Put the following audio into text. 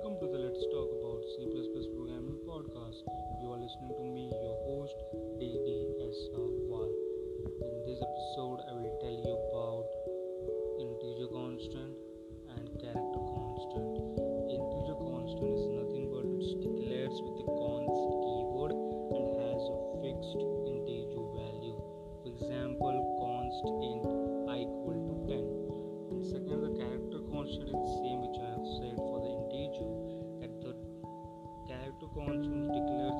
Welcome to the Let's Talk About C++ Programming podcast. You are listening to me, your host DDS Wal. In this episode, I will tell you about integer constant and character constant. Integer constant is nothing but it declares with the const keyword and has a fixed integer value. For example, const int i equal to 10. And second, the character constant is also declares